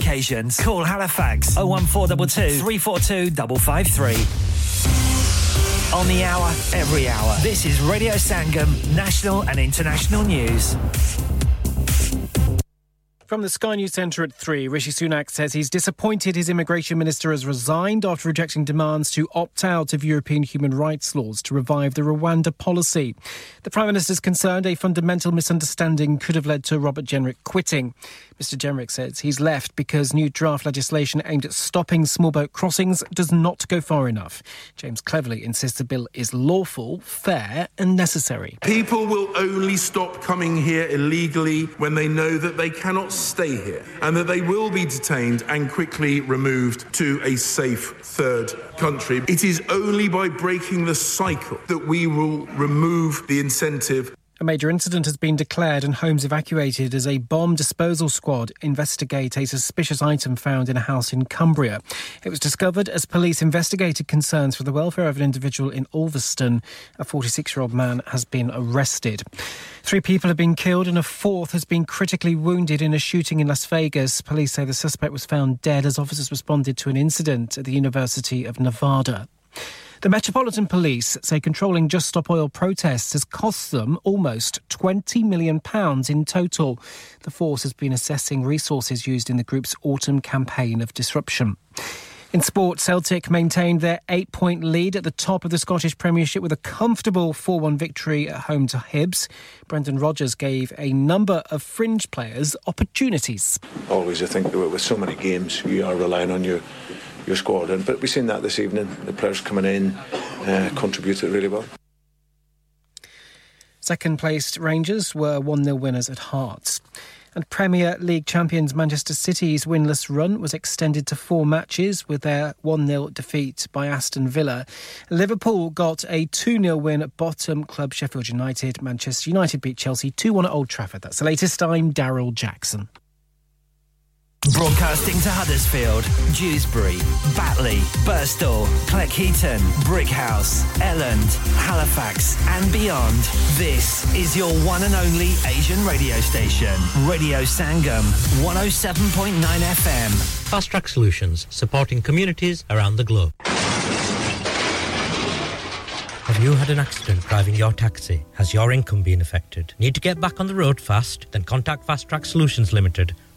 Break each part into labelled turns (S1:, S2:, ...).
S1: occasions. Call Halifax 01422 342 553. On the hour, every hour. This is Radio Sangam, national and international news.
S2: From the Sky News Centre at 3, Rishi Sunak says he's disappointed his immigration minister has resigned after rejecting demands to opt out of European human rights laws to revive the Rwanda policy. The Prime Minister is concerned a fundamental misunderstanding could have led to Robert Jenrick quitting. Mr. Jenrick says he's left because new draft legislation aimed at stopping small boat crossings does not go far enough. James Cleverly insists the bill is lawful, fair, and necessary.
S3: People will only stop coming here illegally when they know that they cannot stay here and that they will be detained and quickly removed to a safe third country. It is only by breaking the cycle that we will remove the incentive
S2: a major incident has been declared and homes evacuated as a bomb disposal squad investigate a suspicious item found in a house in Cumbria. It was discovered as police investigated concerns for the welfare of an individual in Ulverston. A 46 year old man has been arrested. Three people have been killed and a fourth has been critically wounded in a shooting in Las Vegas. Police say the suspect was found dead as officers responded to an incident at the University of Nevada. The Metropolitan Police say controlling Just Stop Oil protests has cost them almost £20 million in total. The force has been assessing resources used in the group's autumn campaign of disruption. In sport, Celtic maintained their eight point lead at the top of the Scottish Premiership with a comfortable 4 1 victory at home to Hibs. Brendan Rodgers gave a number of fringe players opportunities.
S4: Always, I think, with so many games, you are relying on your your squad. And, but we've seen that this evening. The players coming in uh, contributed really well.
S2: Second placed Rangers were 1 0 winners at Hearts. And Premier League champions Manchester City's winless run was extended to four matches with their 1 0 defeat by Aston Villa. Liverpool got a 2 0 win at bottom club Sheffield United. Manchester United beat Chelsea 2 1 at Old Trafford. That's the latest. I'm Daryl Jackson.
S1: Broadcasting to Huddersfield, Dewsbury, Batley, Burstall, Cleckheaton, Brickhouse, Elland, Halifax, and beyond. This is your one and only Asian radio station, Radio Sangam, 107.9 FM.
S5: Fast Track Solutions, supporting communities around the globe. Have you had an accident driving your taxi? Has your income been affected? Need to get back on the road fast? Then contact Fast Track Solutions Limited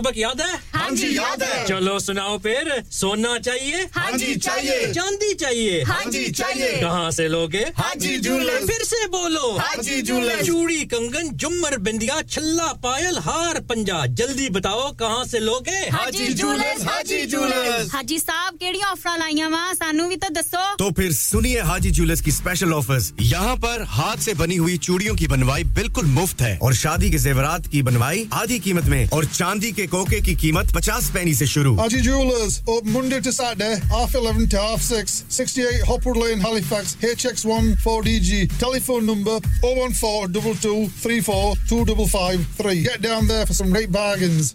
S6: सबक याद है?
S7: हाँ जी याद है।
S6: चलो सुनाओ फिर। सोना चाहिए?
S7: हाँ जी चाहिए।
S6: चांदी चाहिए?
S7: हाँ जी चाहिए।
S6: कहाँ से लोगे?
S7: हाँ जी झूले
S6: फिर से बोलो।
S7: हाँ जी झूले
S6: चूड़ी कंगन जुमर बिंदिया छल्ला पायल हार पंजा। जल्दी बताओ कहाँ से लोगे?
S7: हाँ जी झूले हाँ जी झूले
S8: हाजी साहब। तो
S9: फिर सुनिए हाजी ज्वेलर्स की स्पेशल ऑफर्स यहाँ पर हाथ से बनी हुई चूड़ियों की बनवाई बिल्कुल मुफ़्त है। और शादी के जेवरात की बनवाई आधी कीमत में और चांदी के कोके की कीमत पचास पैनी ऐसी शुरू।
S10: Haji jewellers Monday to Saturday half eleven to half six sixty eight lane Halifax H X telephone number O one four double two three four two double five three get down there for some great bargains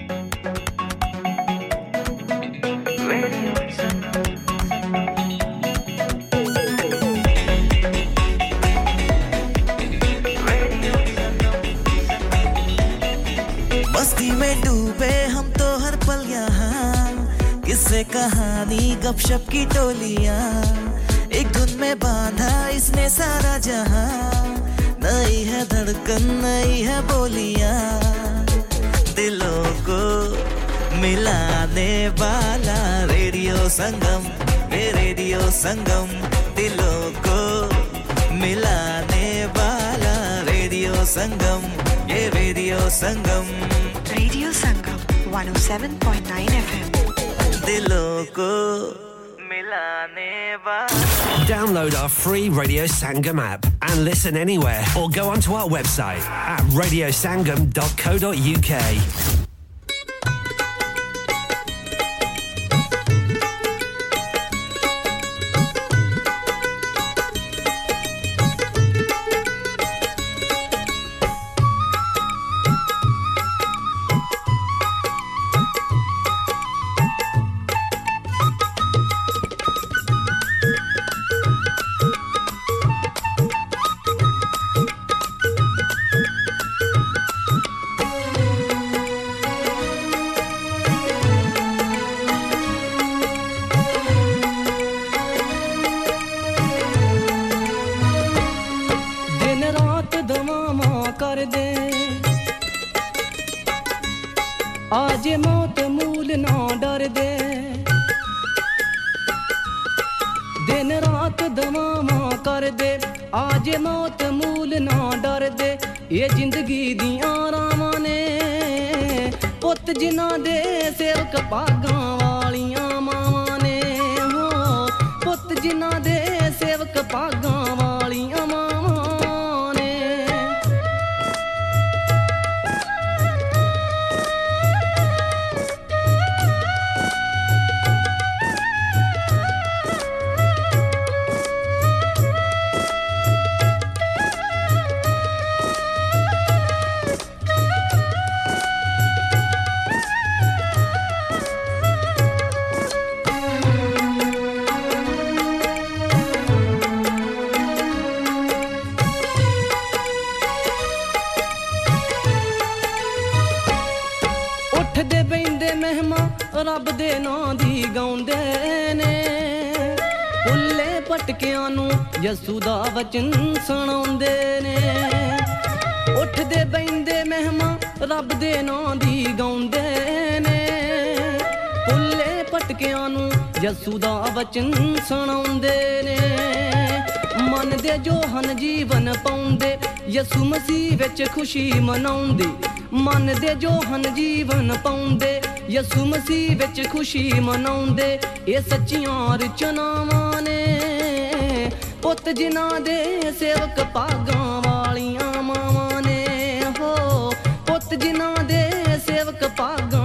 S11: संगम दिलों को मिलाने वाला radio Sangam ये radio Sangam
S12: Radio Sangam 107.9 FM.
S11: दिलों को मिलाने वाला
S13: Download our free Radio Sangam app and listen anywhere or go onto our website at radiosangam.co.uk.
S14: ਪਾਉਂਦੇ ਯਸੂ ਮਸੀਹ ਵਿੱਚ ਖੁਸ਼ੀ ਮਨਾਉਂਦੇ। ਮੰਨਦੇ ਜੋ ਹਨ ਜੀਵਨ ਪਾਉਂਦੇ, ਯਸੂ ਮਸੀਹ ਵਿੱਚ ਖੁਸ਼ੀ ਮਨਾਉਂਦੇ। ਇਹ ਸੱਚੀਆਂ ਰਚਨਾਵਾਂ ਨੇ।
S13: ਪੁੱਤ ਜਿਨ੍ਹਾਂ ਦੇ ਸੇਵਕ ਭਾਗਾਂ ਵਾਲੀਆਂ ਮਾਵਾਂ ਨੇ। ਹੋ, ਪੁੱਤ ਜਿਨ੍ਹਾਂ ਦੇ ਸੇਵਕ ਭਾਗਾਂ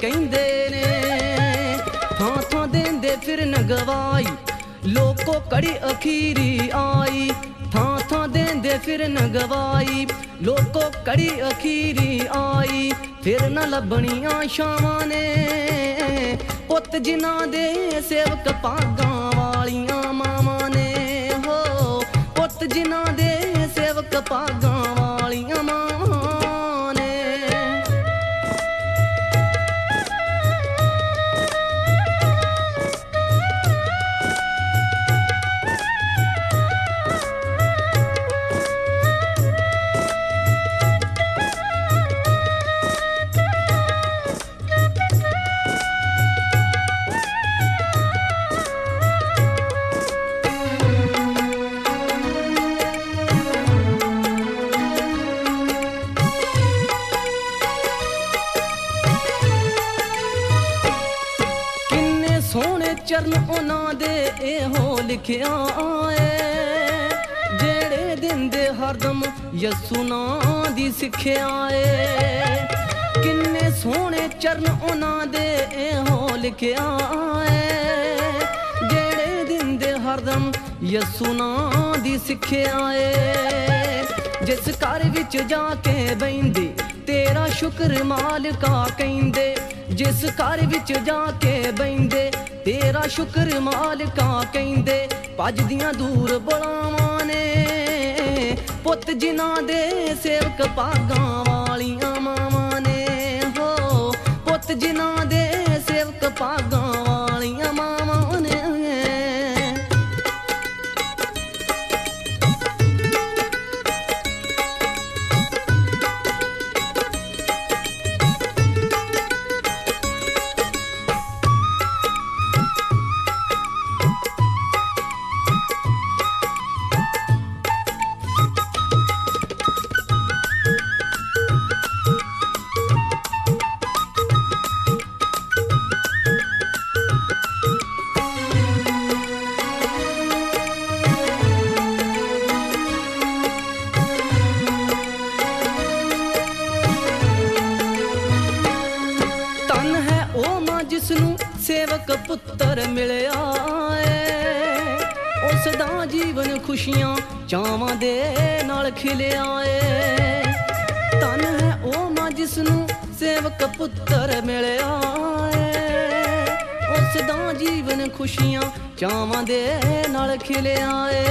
S13: ਕਹਿੰਦੇ ਨੇ ਥਾਂ ਥਾਂ ਦੇਂਦੇ ਫਿਰ ਨਗਵਾਈ, ਲੋਕੋ ਕੜੀ ਅਖੀਰੀ ਆਈ ਥਾਂ ਥਾਂ ਦੇਂਦੇ ਫਿਰ ਨਗਵਾਈ, ਲੋਕੋ ਕੜੀ ਅਖੀਰੀ ਆਈ, ਫਿਰ ਨਾ ਲੱਭਣੀਆਂ ਸ਼ਾਵਾਂ ਨੇ। ਪੁੱਤ ਜਿਨ੍ਹਾਂ ਦੇ ਸੇਵਕ ਭਾਗਾਂ ਵਾਲੀਆਂ ਮਾਵਾਂ ਨੇ, ਹੋ, ਪੁੱਤ ਜਿਨ੍ਹਾਂ ਦੇ ਸੇਵਕ ਭਾਗਾਂ ਵਾਲੀਆਂ ਮਾਵਾਂ ਨਾਂ ਦੀ ਸਿੱਖਿਆ ਏ। ਕਿੰਨੇ ਸੋਹਣੇ ਚਰਨ ਉਹਨਾਂ ਦੇ ਇਹੋ ਲਿਖਿਆ ਏ। ਜਿਹੜੇ ਦਿੰਦੇ ਹਰਦਮ ਯਸੂ ਨਾਂ ਦੀ ਸਿੱਖਿਆ ਏ। ਜਿਸ ਘਰ ਵਿੱਚ ਜਾ ਕੇ ਬੈਂਦੇ ਤੇਰਾ ਸ਼ੁਕਰ ਮਾਲਕਾ ਕਹਿੰਦੇ। ਜਿਸ ਘਰ ਵਿੱਚ ਜਾ ਕੇ ਬੈਂਦੇ ਤੇਰਾ ਸ਼ੁਕਰ ਮਾਲਕਾ ਕਹਿੰਦੇ। ਭੱਜਦੀਆਂ ਦੂਰ ਬਲਾਵਾਂ ਨੇ ਪੁੱਤ ਜਿਨ੍ਹਾਂ ਦੇ ਸੇਵਕ ਭਾਗਾਂ ਵਾਲੀਆਂ ਮਾਵਾਂ ਨੇ, ਹੋ ਪੁੱਤ ਜਿਨ੍ਹਾਂ ਦੇ ਸੇਵਕ ਭਾਗਾਂ ਵਾਲੀਆਂ ਪੁੱਤਰ ਮਿਲਿਆ ਏ। ਉਸ ਦਾ ਜੀਵਨ ਖੁਸ਼ੀਆਂ ਚਾਵਾਂ ਦੇ ਨਾਲ ਖਿਲਿਆ ਏ। ਤਨ ਹੈ ਉਹ ਮਾਂ ਜਿਸ ਨੂੰ ਸੇਵਕ ਪੁੱਤਰ ਮਿਲਿਆ ਏ। ਉਸ ਦਾ ਜੀਵਨ ਖੁਸ਼ੀਆਂ ਚਾਵਾਂ ਦੇ ਨਾਲ ਖਿਲਿਆ ਏ।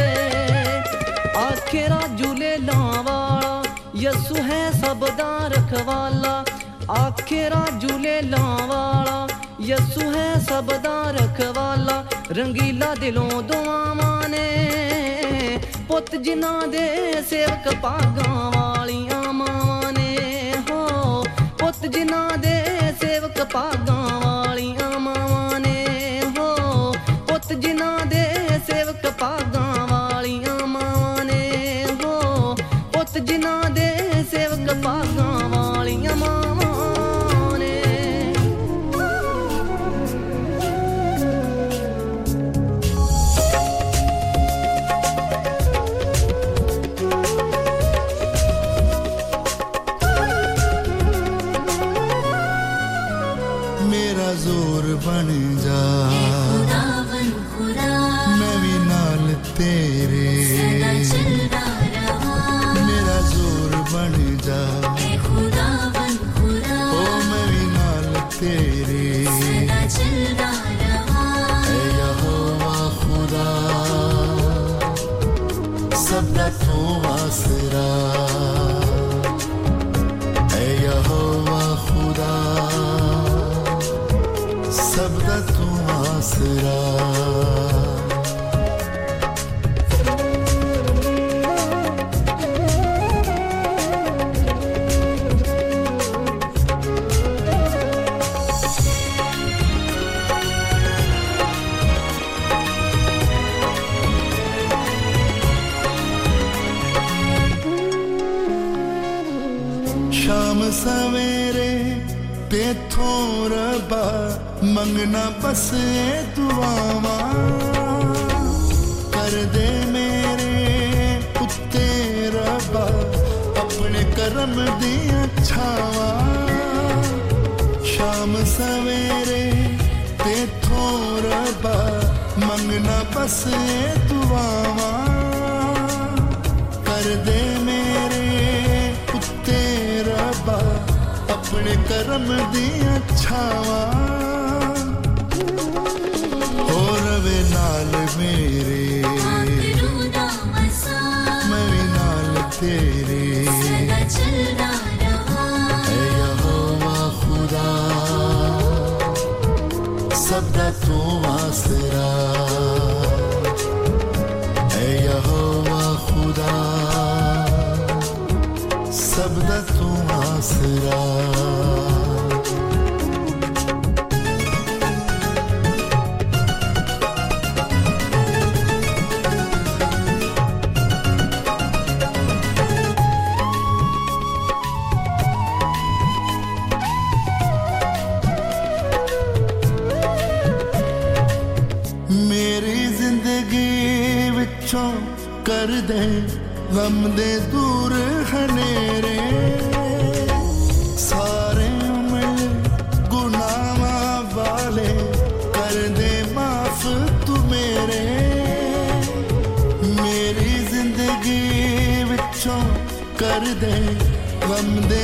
S13: ਆਖਿਰਾ ਜੂਲੇ ਲਾਂ ਵਾਲਾ, ਯਸੂ ਹੈ ਸਭ ਦਾ ਰਖਵਾਲਾ। ਆਖਿਰਾ ਜੂਲੇ ਲਾਂ ਵਾਲਾ ਯਸੂ ਹੈ ਸਭ ਦਾ ਰਖਵਾਲਾ, ਰੰਗੀਲਾ ਦਿਲੋਂ ਦੁਆਵਾਂ ਨੇ। ਪੁੱਤ ਜਿਨ੍ਹਾਂ ਦੇ ਸੇਵਕ ਭਾਗਾਂ ਵਾਲੀਆਂ ਮਾਵਾਂ ਨੇ। ਹੋ, ਪੁੱਤ ਜਿਨ੍ਹਾਂ ਦੇ ਸੇਵਕ ਭਾਗਾਂ ਵਾਲੀਆਂ
S15: मंगना बस दुआवा कर दे मेरे उत्ते रबा, अपने करम दिया छावा। शाम सवेरे तेथों रबा मंगना बस दुआवा कर दे मेरे उत्ते रबा, अपने करम दिया छावा। tu será. पीछो कर दे, गम दे दूर हनेरे। सारे उम्र गुनामा वाले कर दे माफ़ तू मेरे। मेरी ज़िंदगी विचों कर दे,
S1: गम दे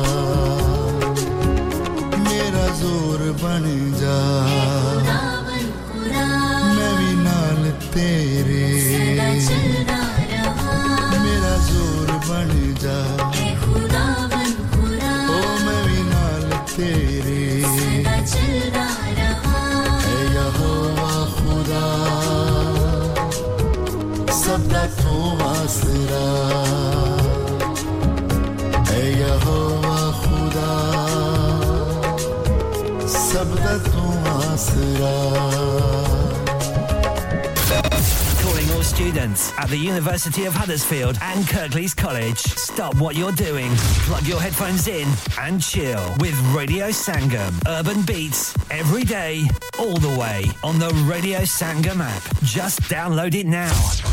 S1: students at the University of Huddersfield and Kirklees College. Stop what you're doing, plug your headphones in, and chill with Radio Sangam. Urban beats every day, all the way on the Radio Sangam app. Just download it now.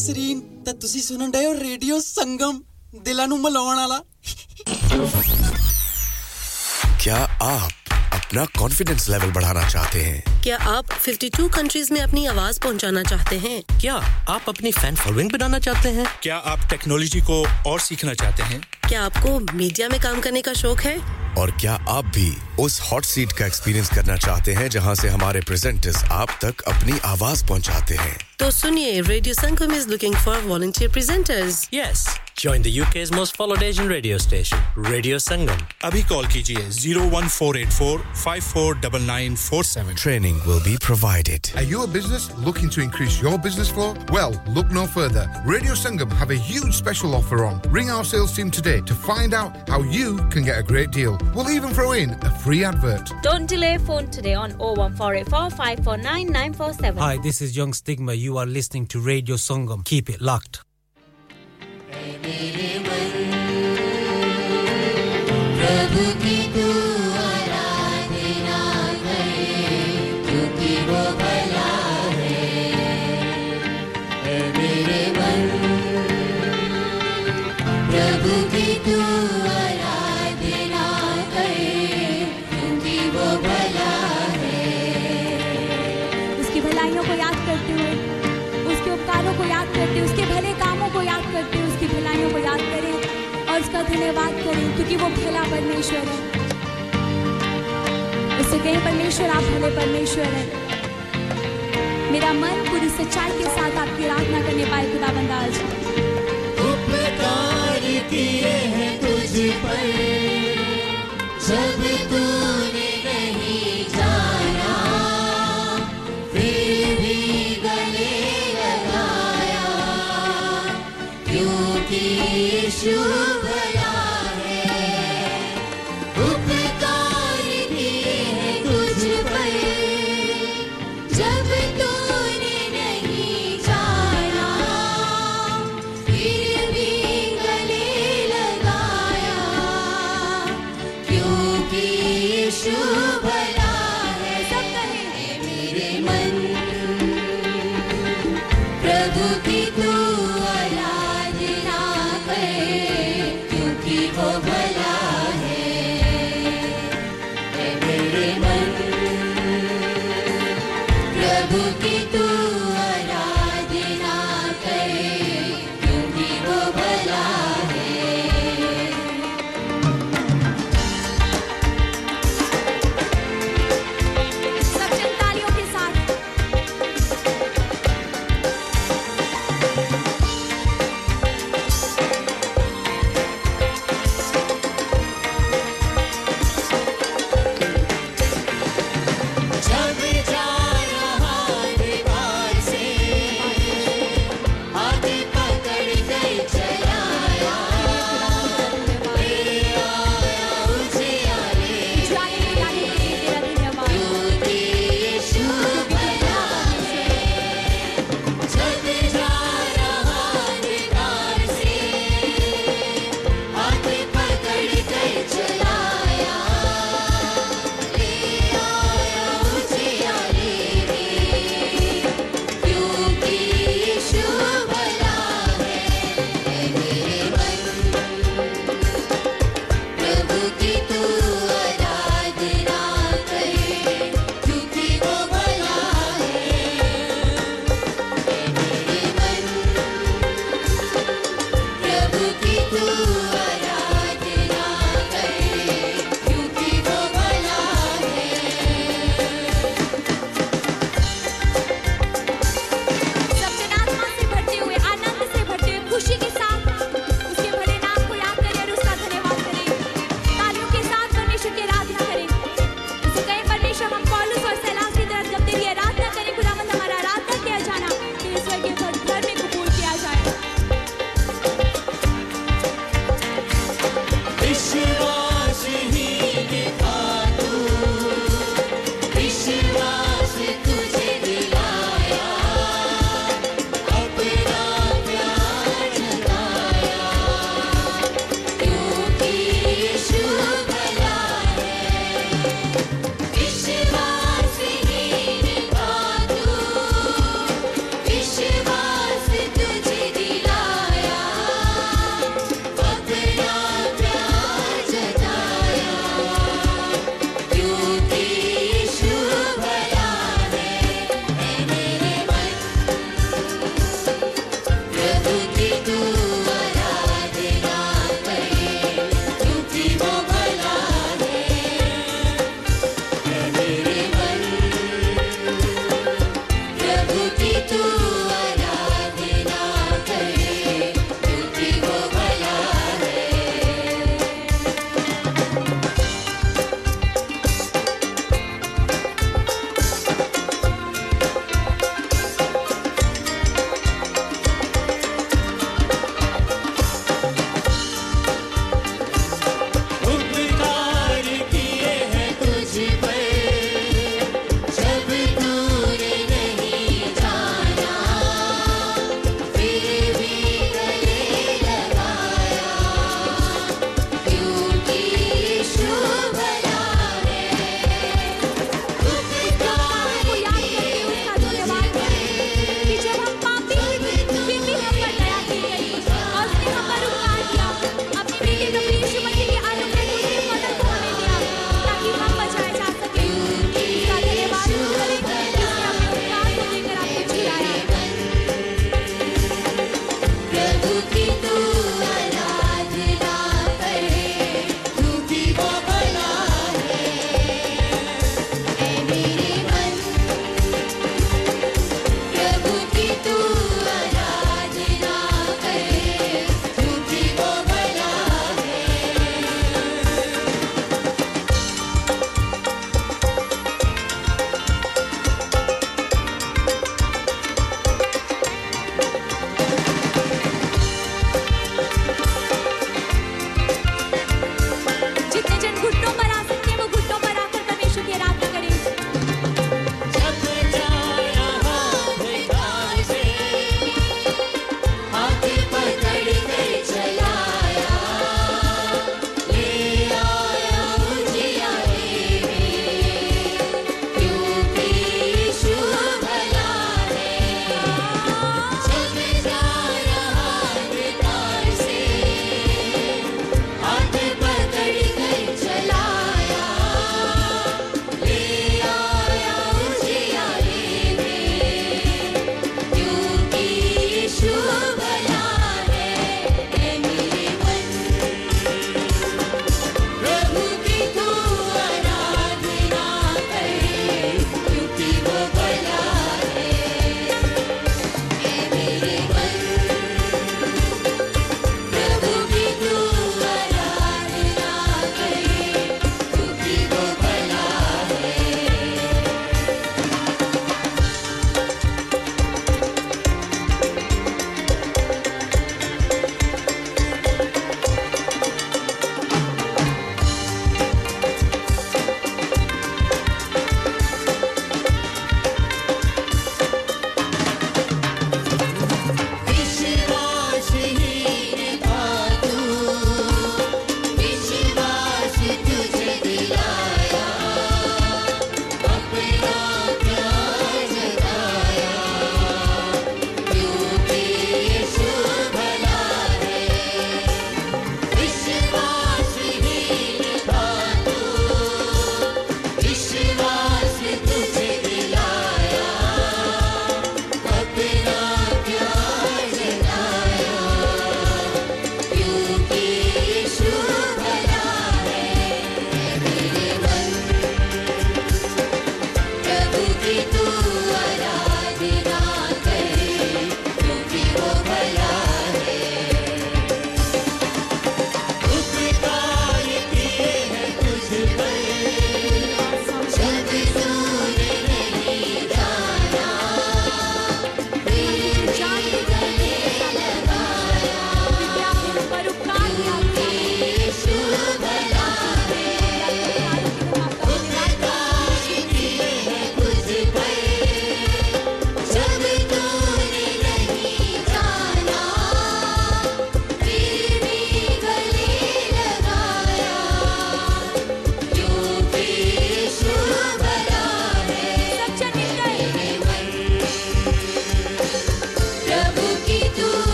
S16: Nasreen ਤੇ ਤੁਸੀਂ ਸੁਣਨ ਡਏ ਹੋ radio ਸੰਗਮ ਦਿਲਾਂ ਨੂੰ ਮਿਲਾਉਣ ਵਾਲਾ
S9: क्या आप अपना कॉन्फिडेंस लेवल बढ़ाना चाहते हैं
S17: क्या आप 52 कंट्रीज में अपनी आवाज पहुंचाना चाहते हैं
S5: क्या आप अपनी फैन फॉलोइंग बनाना चाहते हैं क्या आप टेक्नोलॉजी को और सीखना चाहते हैं
S17: क्या आपको मीडिया में काम करने का शौक है
S9: और क्या आप भी उस हॉट सीट का एक्सपीरियंस करना चाहते हैं जहाँ से हमारे प्रेजेंटर्स आप तक अपनी आवाज़ पहुंचाते हैं
S17: तो सुनिए radio Sangam is looking for volunteer presenters
S5: yes Join the UK's most followed Asian radio station, Radio Sangam.
S15: अभी कॉल कीजिए 01484549947.
S9: Training will be provided.
S18: Are you a business looking to increase your business flow? Well, look no further. Radio Sangam have a huge special offer on. Ring our sales team today to find out how you can get a great deal. We'll even throw in a free advert.
S19: Don't delay phone today on 01484 549 947.
S20: Hi, this is Young Stigma. You are listening to Radio Sangam. Keep it locked.
S21: प्रभु की तू आराधना करे क्योंकि वो
S22: उसका
S23: धन्यवाद करें, क्योंकि वो भला परमेश्वर है। उससे कहें, परमेश्वर, आप भले परमेश्वर है। मेरा मन पूरी सच्चाई के साथ आपकी आराधना करने पाए खुदा बंदाज
S21: उपकार किए हैं तुझ पर, जब तूने नहीं जाना, फिर भी गले लगाया। क्योंकि यीशु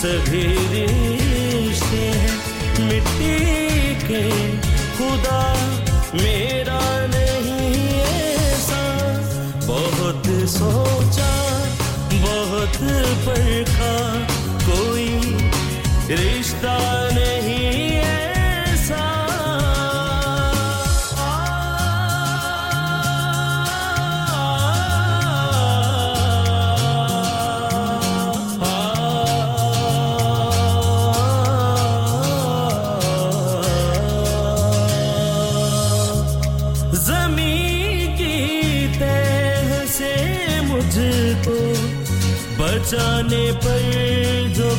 S24: सभी बचाने पर जो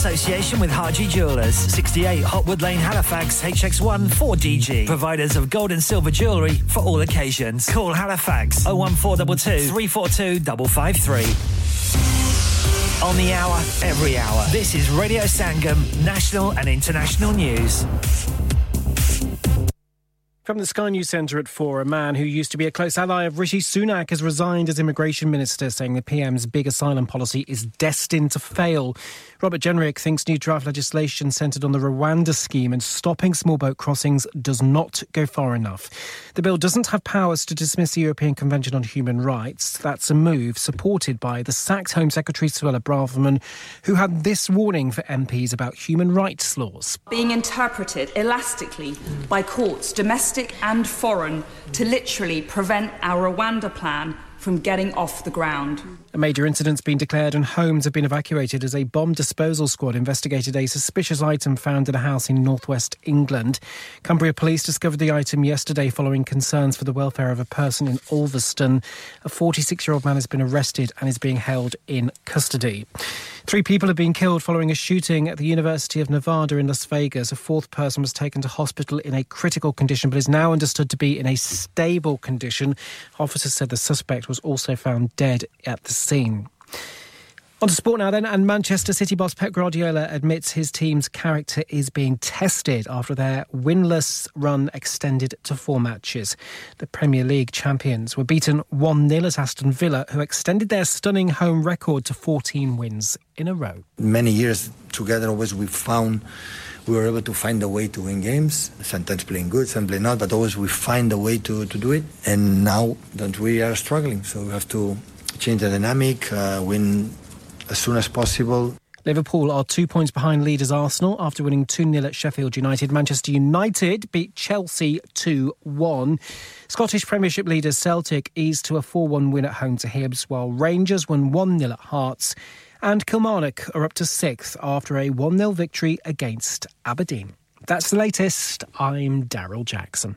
S1: association with Harji Jewelers, 68 Hotwood Lane, Halifax, HX1 4DG. Providers of gold and silver jewellery for all occasions. Call Halifax 01422 342 553. On the hour, every hour. This is Radio Sangam, national and international news.
S2: From the Sky News Centre at four, a man who used to be a close ally of Rishi Sunak has resigned as immigration minister, saying the PM's big asylum policy is destined to fail. Robert Jenrick thinks new draft legislation centred on the Rwanda scheme and stopping small boat crossings does not go far enough. The bill doesn't have powers to dismiss the European Convention on Human Rights. That's a move supported by the sacked Home Secretary Suella Braverman, who had this warning for MPs about human rights laws.
S25: being interpreted elastically by courts, domestic and foreign, to literally prevent our Rwanda plan from getting off the ground.
S2: A major incident's been declared and homes have been evacuated as a bomb disposal squad investigated a suspicious item found in a house in northwest England. Cumbria police discovered the item yesterday following concerns for the welfare of a person in Ulverston. A 46 year old man has been arrested and is being held in custody. Three people have been killed following a shooting at the University of Nevada in Las Vegas. A fourth person was taken to hospital in a critical condition but is now understood to be in a stable condition. Officers said the suspect was also found dead at the scene. On to sport now then, and Manchester City boss Pep Guardiola admits his team's character is being tested after their winless run extended to four matches. The Premier League champions were beaten 1 0 at Aston Villa, who extended their stunning home record to 14 wins in a row.
S26: many years together always we found we were able to find a way to win games sometimes playing good sometimes not but always we find a way to, to do it and now that we are struggling so we have to change the dynamic uh, win as soon as possible
S2: Liverpool are two points behind leaders Arsenal after winning 2 0 at Sheffield United. Manchester United beat Chelsea 2 1. Scottish Premiership leaders Celtic eased to a 4 1 win at home to Hibs, while Rangers won 1 0 at Hearts. And Kilmarnock are up to sixth after a 1 0 victory against Aberdeen. That's the latest. I'm Daryl Jackson.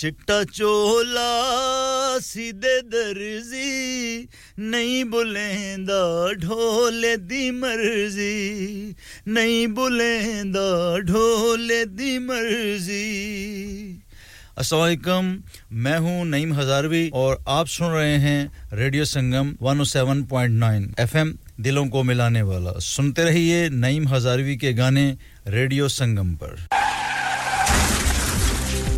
S27: चिट्टा चोला सीधे दर्जी, नहीं बुलेंदा ढोले दी मर्ज़ी, नहीं बुलेंदा ढोले दी मर्ज़ी। असलकम मैं हूँ नईम हजारवी और आप सुन रहे हैं रेडियो संगम 107.9 एफएम दिलों को मिलाने वाला। सुनते रहिए नईम हजारवी के गाने रेडियो संगम पर।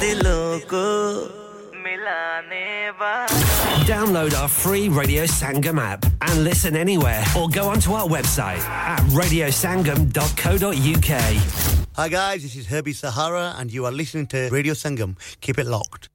S28: दिलों को मिलाने
S1: Download our free Radio Sangam app and listen anywhere or go onto our website at radiosangam.co.uk.
S24: Hi guys, this is Herbie Sahara and you are listening to Radio Sangam. Keep it locked.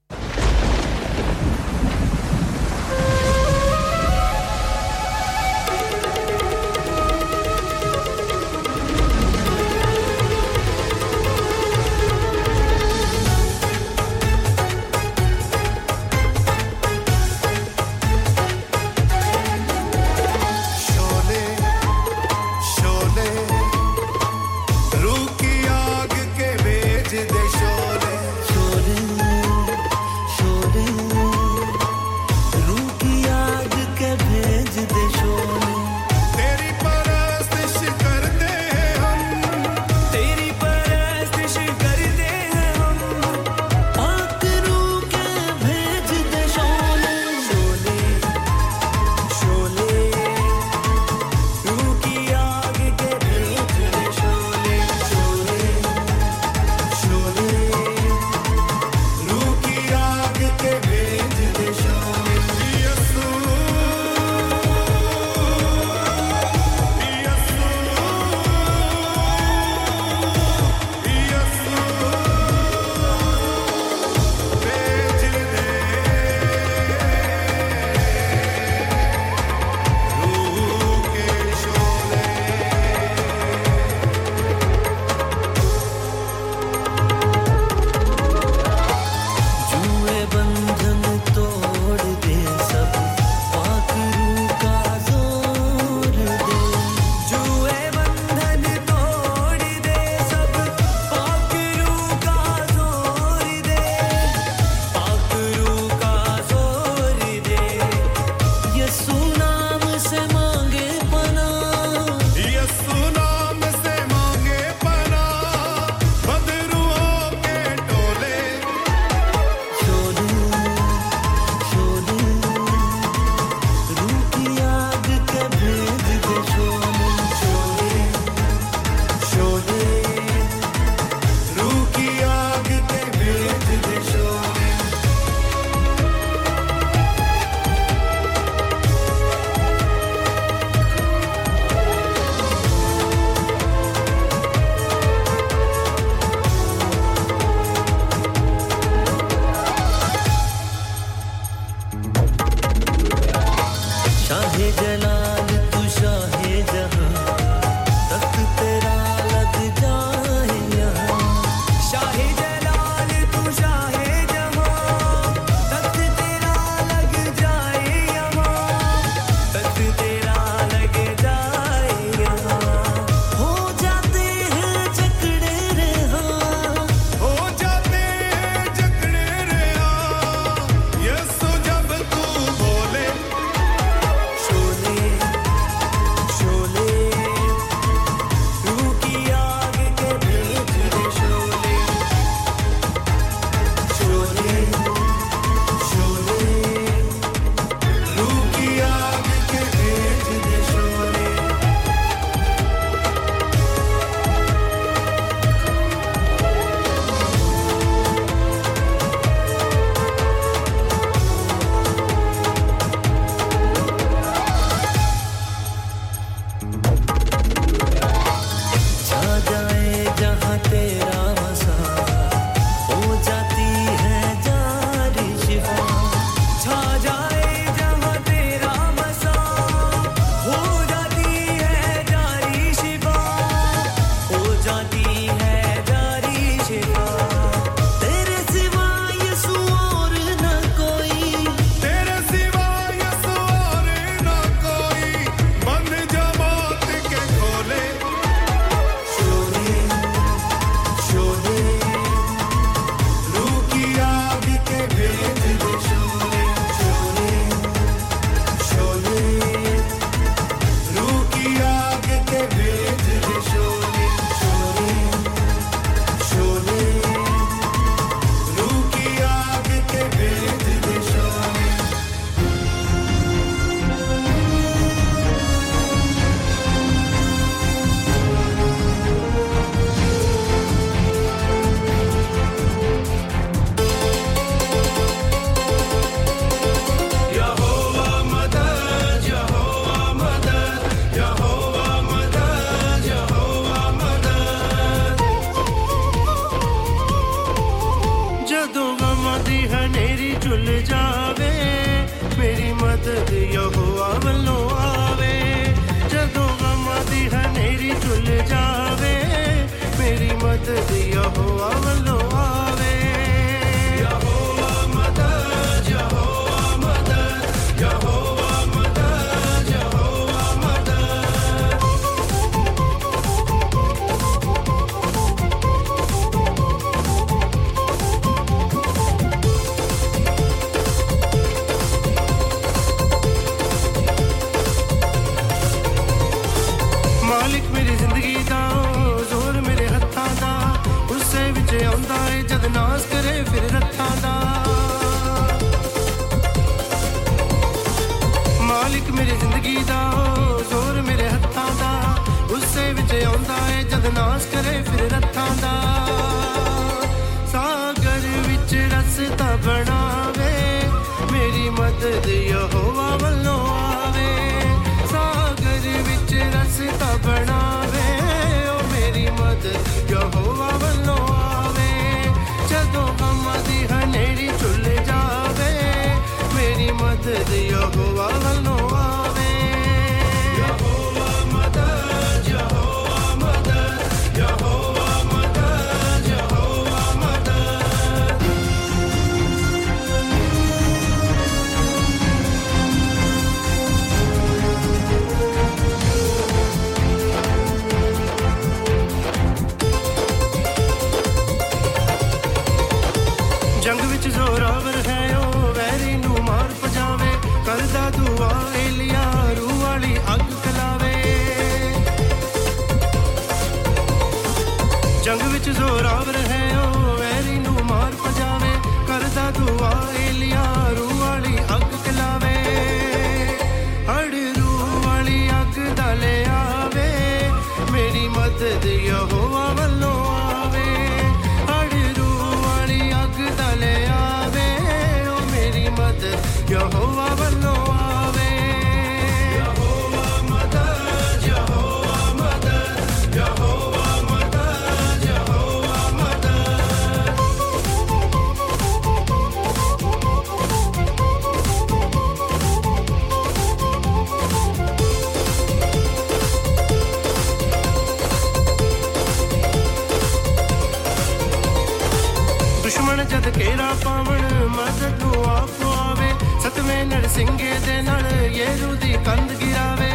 S29: Jaggu ਆਪੋ ਆਵੇ ਸਤਵੇਂ ਨਰਸਿੰਘੇ ਦੇ ਨਾਲ ਯੇਰੂ ਦੀ ਕੰਧ ਗਿਰਾਵੇ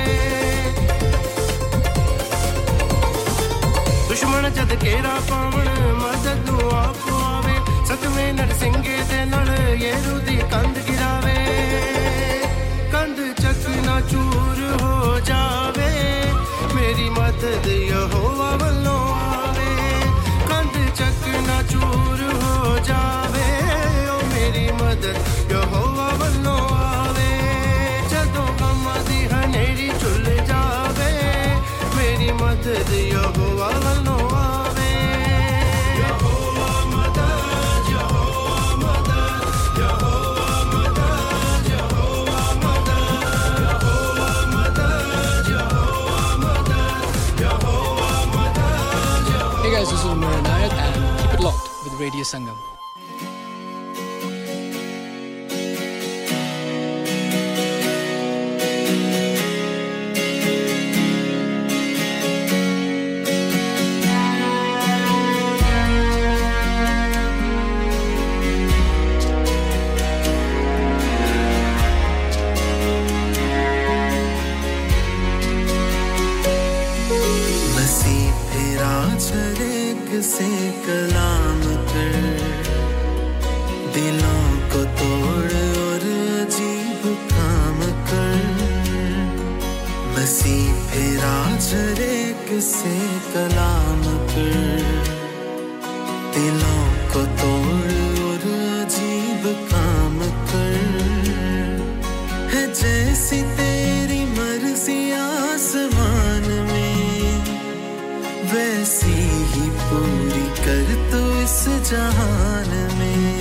S29: ਦੁਸ਼ਮਣ ਜਦ ਕੇਰਾ ਪਾਵਣ ਮਦਦ ਨੂੰ ਆਪੋ ਆਵੇ ਸਤਵੇਂ ਨਰਸਿੰਘੇ ਦੇ ਨਾਲ ਯੇਰੂ ਦੀ ਕੰਧ
S28: रेडियो संगम। से कलाम कर दिलों को तोड़ और अजीब काम कर। है जैसी तेरी मर्ज़ी आसमान में, वैसी ही पूरी कर तो इस जहान में।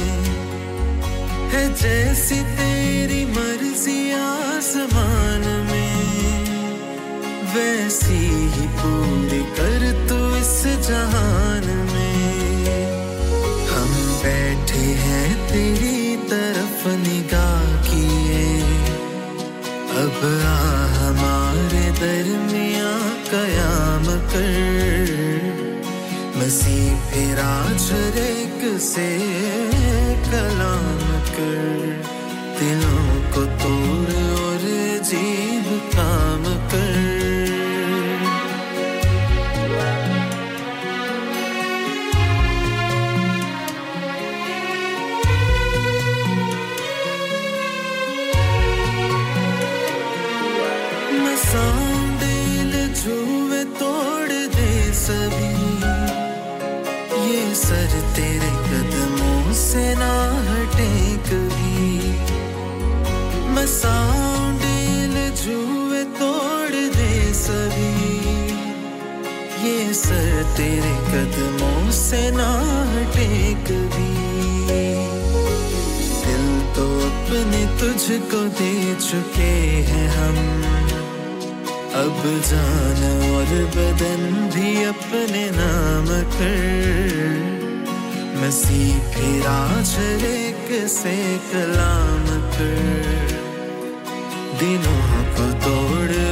S28: है जैसी तेरी मर्ज़ी आसमान में, वैसी पूरी कर तू इस जहान में। हम बैठे हैं तेरी तरफ़ निगाह किए। अब आ हमारे दरमिया कयाम कर।
S30: मसीह फिरा रेक से कलाम कर। दिलों को तोड़ से कलाम कर दिनों को तोड़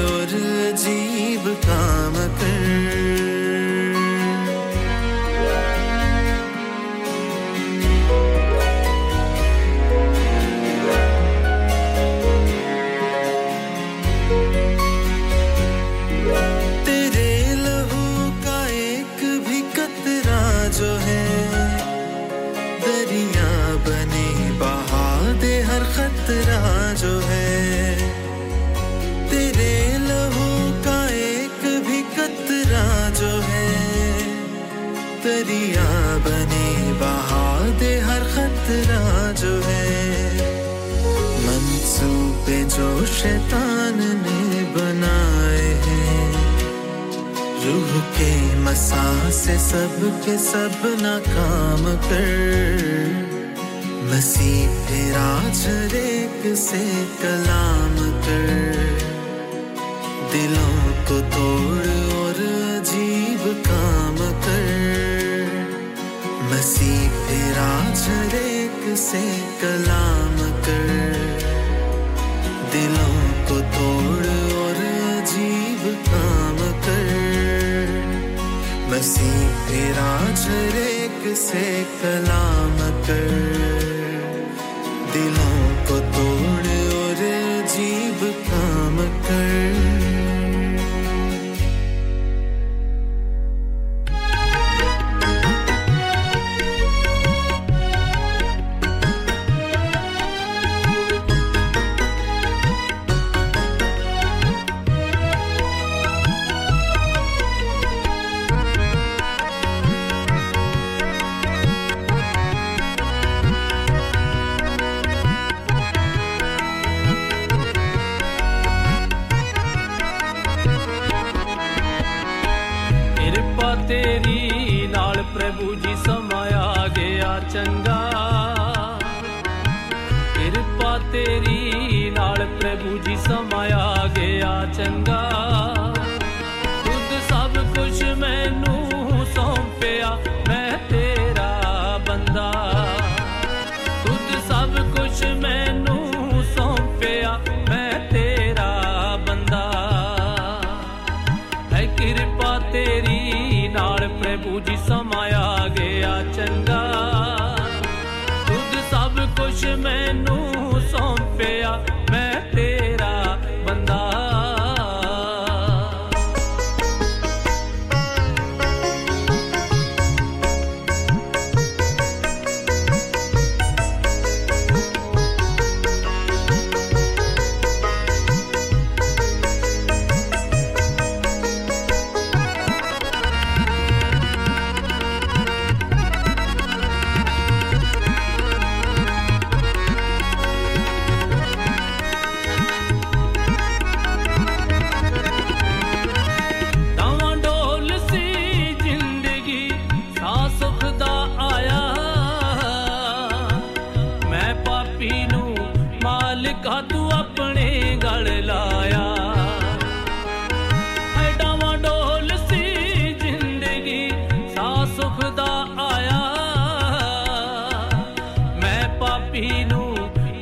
S30: दरिया बने बहा दे हर खतरा जो है। मनसूबे जो शैतान ने बनाए हैं। रूह के मसा से सब के सब ना काम कर। मसीह राज झरेक से कलाम कर। दिलों को तोड़ हँसी फिरा झरेक से कलाम कर। दिलों को तोड़ और अजीब काम कर। बसी फिरा झरेक से कलाम कर। दिलों को तोड़ और अजीब काम कर।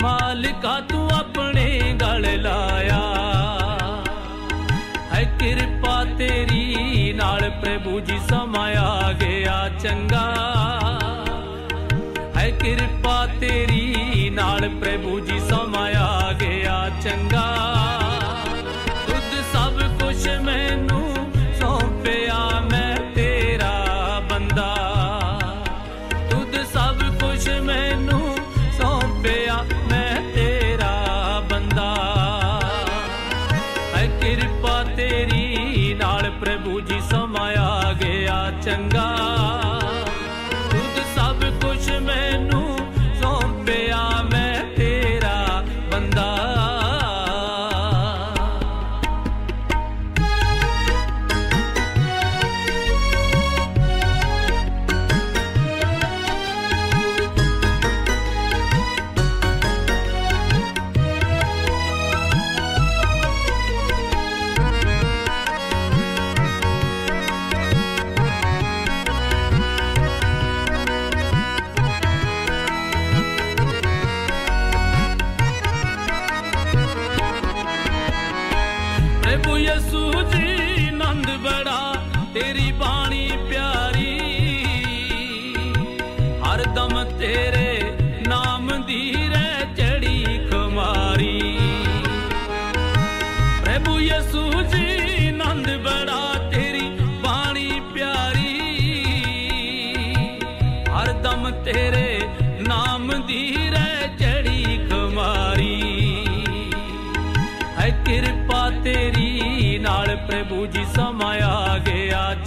S30: मालिका, तू अपने गल लाया। है कृपा तेरी नाल प्रभु जी समाया गया चंगा। है कृपा तेरी नाल प्रभु जी समाया गया चंगा।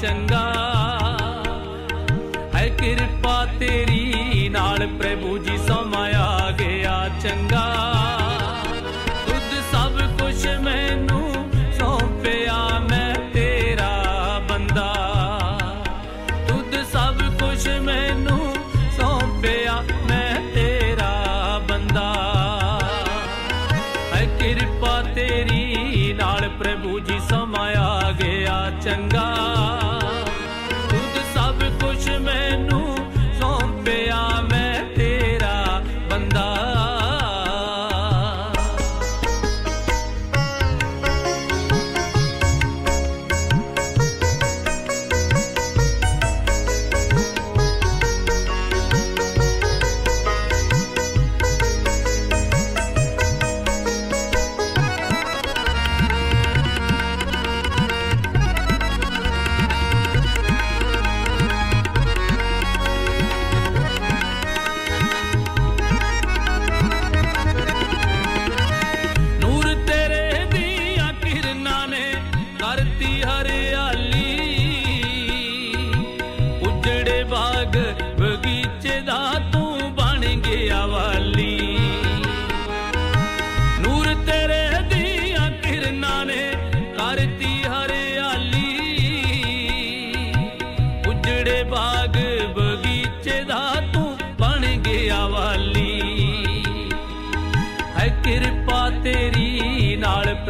S30: चंगा। है कृपा तेरी नाल प्रभु जी समाया गया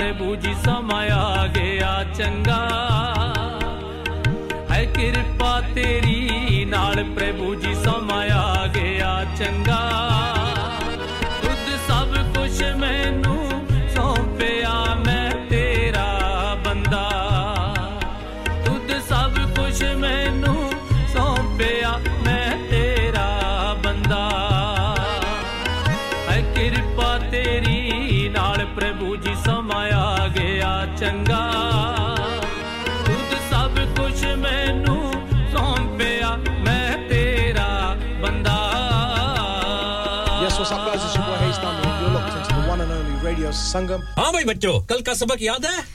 S30: रे बूझी समय आ गया चंगा। है कृपा तेरी नाल प्रभु जी समय आ गया चंगा। खुद सब कुछ मैं
S31: Sangam.
S6: हाँ भाई बच्चों कल का सबक याद है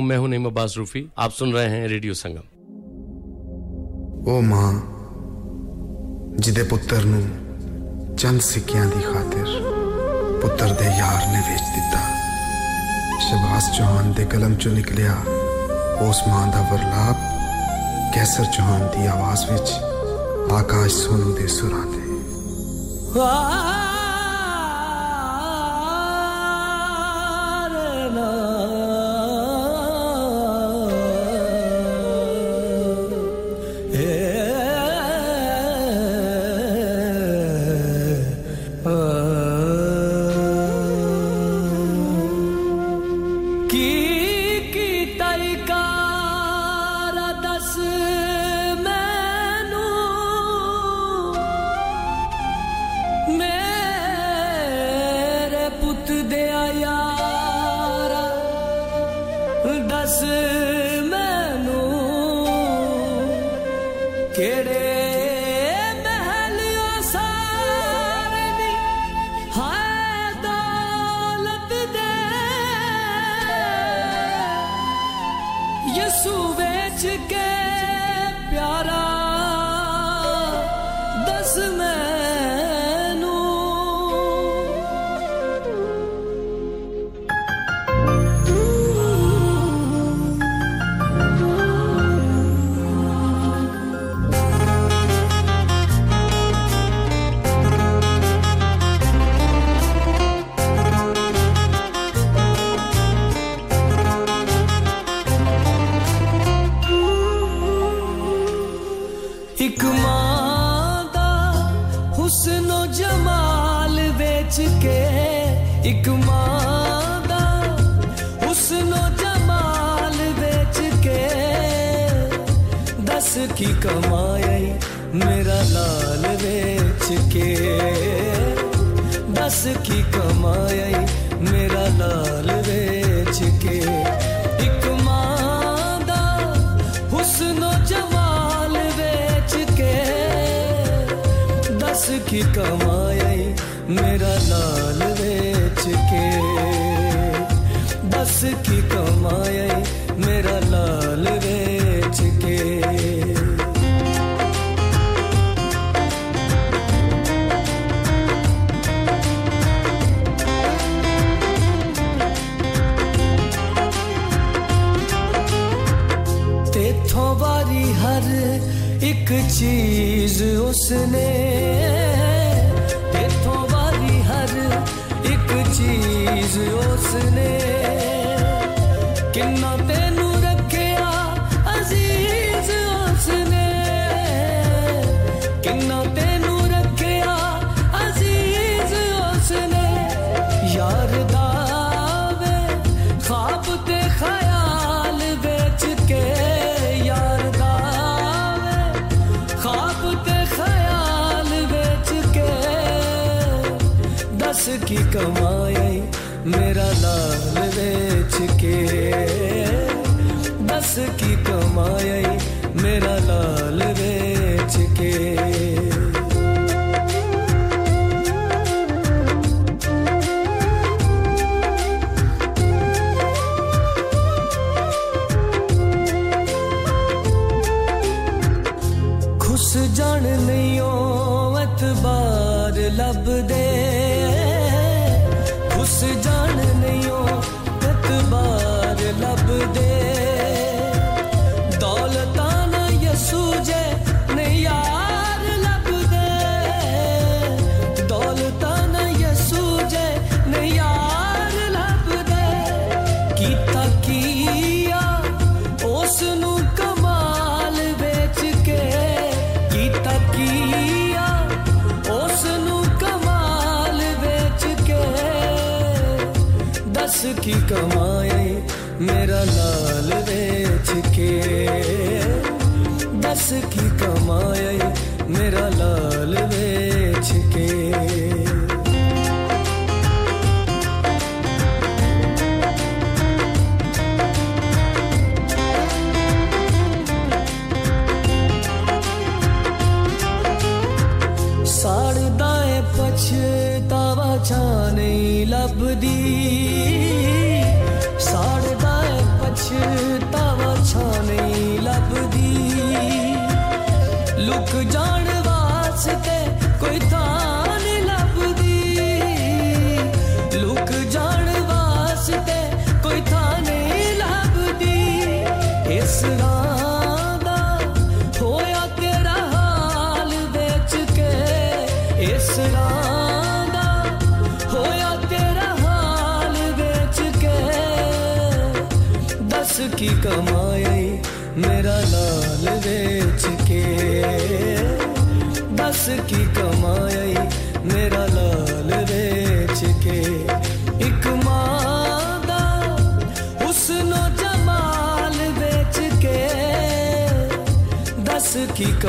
S32: वालेकुम मैं हूं नईम अब्बास रूफी आप सुन रहे हैं रेडियो संगम
S33: ਉਹ ਮਾਂ ਜਿਹਦੇ ਪੁੱਤਰ ਨੂੰ ਚੰਦ ਸਿੱਕਿਆਂ ਦੀ ਖਾਤਰ ਪੁੱਤਰ ਦੇ ਯਾਰ ਨੇ ਵੇਚ ਦਿੱਤਾ ਸ਼ਬਾਸ ਚੌਹਾਨ ਦੇ ਕਲਮ ਚੋਂ ਨਿਕਲਿਆ ਉਸ ਮਾਂ ਦਾ ਵਰਲਾਪ ਕੈਸਰ ਚੌਹਾਨ ਦੀ ਆਵਾਜ਼ ਵਿੱਚ ਆਕਾਸ਼ ਸੋਨੂ ਦੇ ਸੁਰਾਂ ਤੇ
S13: ਕੀ ਮੇਰਾ ਲਾਲ ਵੇਚ ਕੇ ਇੱਕ ਮਾਂ ਦਾ ਹੁਸਨੋ ਜਮਾਲ ਵੇਚ ਕੇ ਦੱਸ ਕੀ ਕਮਾਈ ਮੇਰਾ ਲਾਲ ਚੀਜ਼ ਉਸਨੇ ਤੇਥੋਂ ਵਾਰੀ ਹਰ ਇੱਕ ਚੀਜ਼ ਉਸਨੇ कमाई मेरा लाल बेच के। बस की कमाई मेरा लाल बेच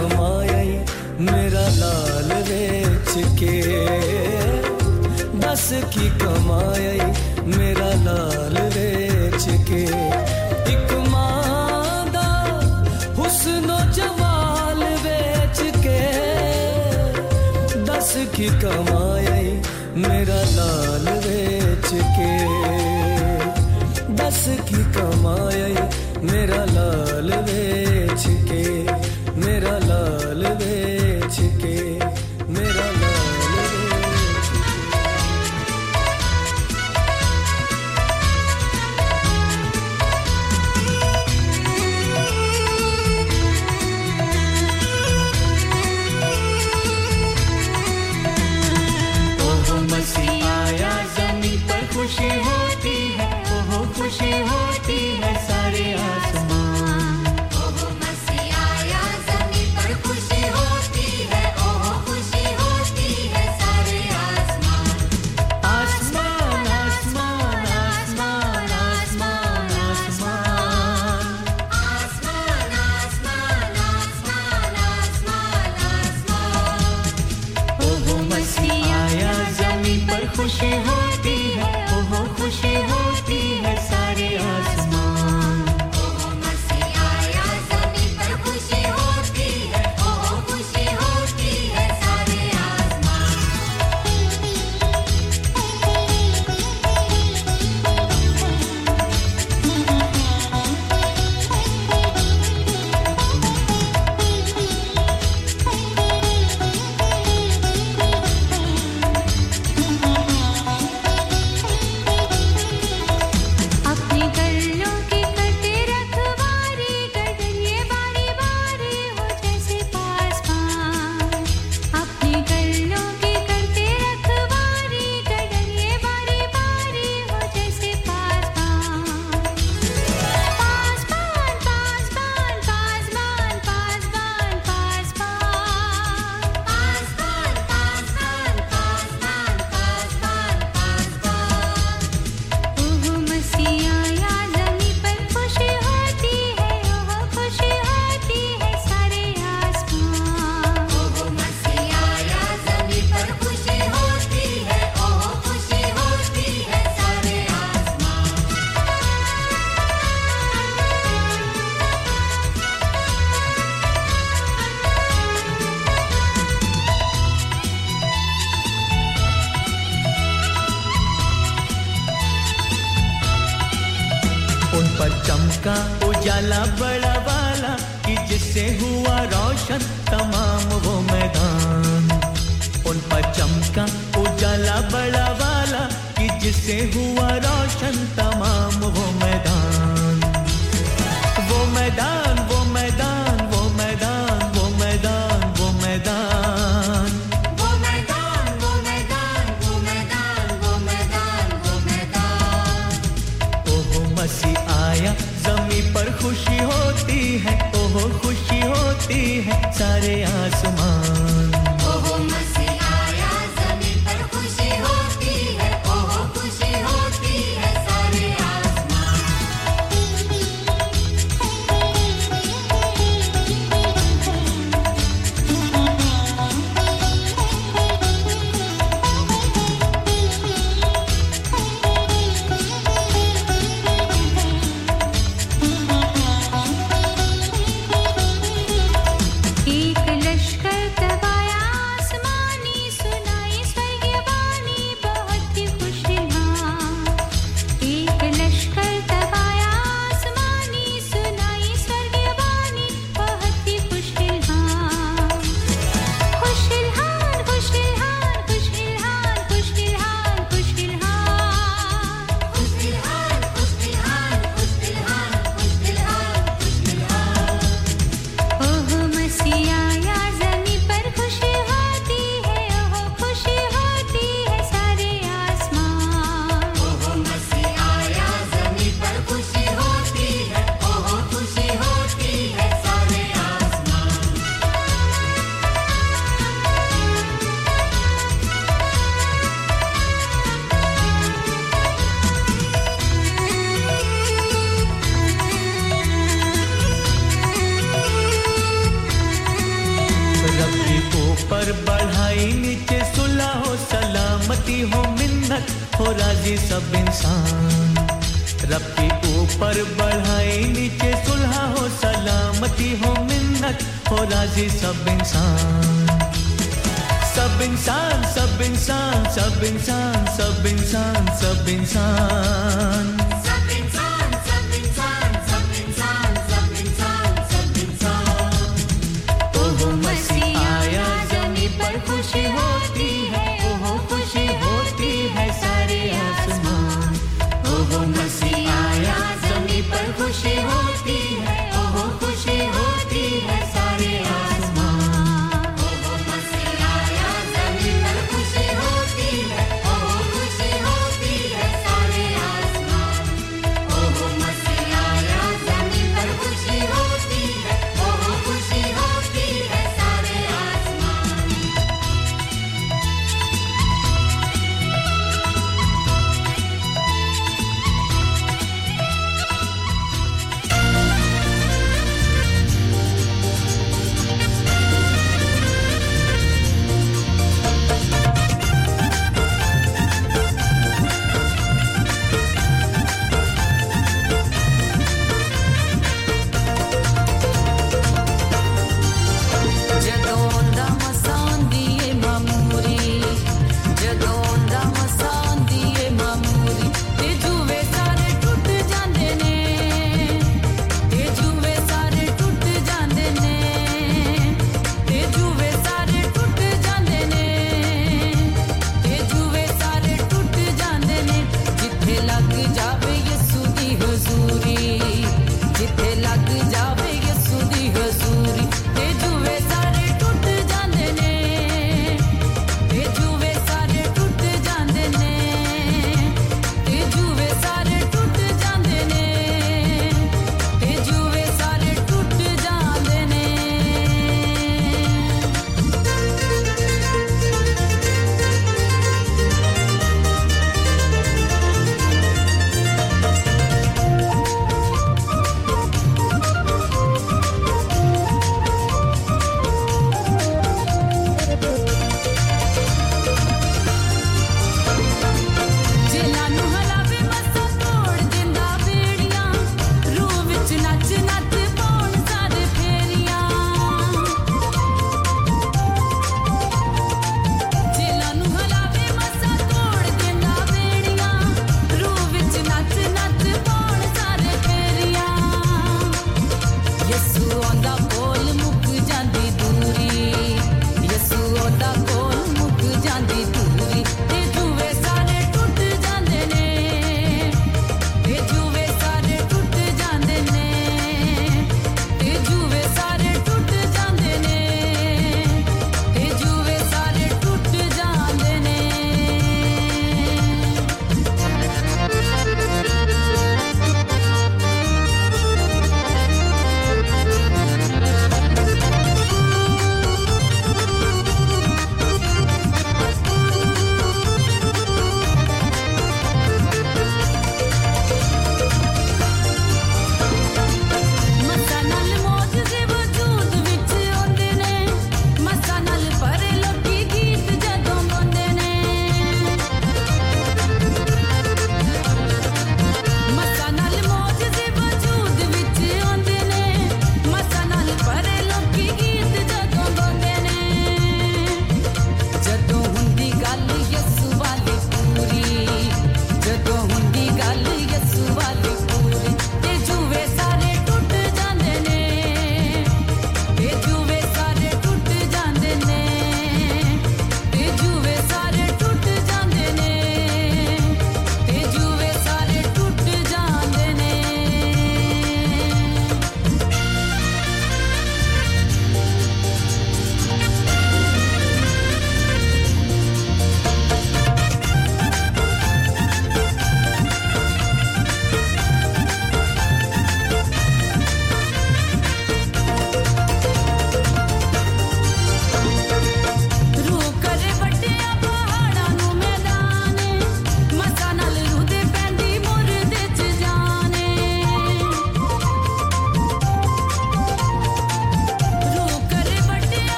S13: माई मेरा लाल बेच के। दस की कमाई मेरा लाल बेच के।
S21: एक मादा हुस्नो जमाल बेच के। दस की कमाई मेरा लाल बेच के। दस की
S34: कमाई मेरा लाल बेच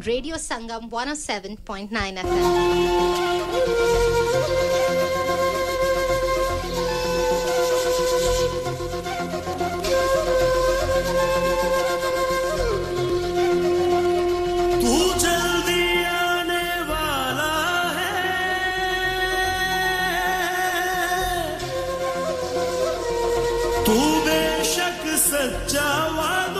S34: on Radio Sangam 107.9
S29: तू जल्दी आने वाला है। तू बेशक सच्चा वादों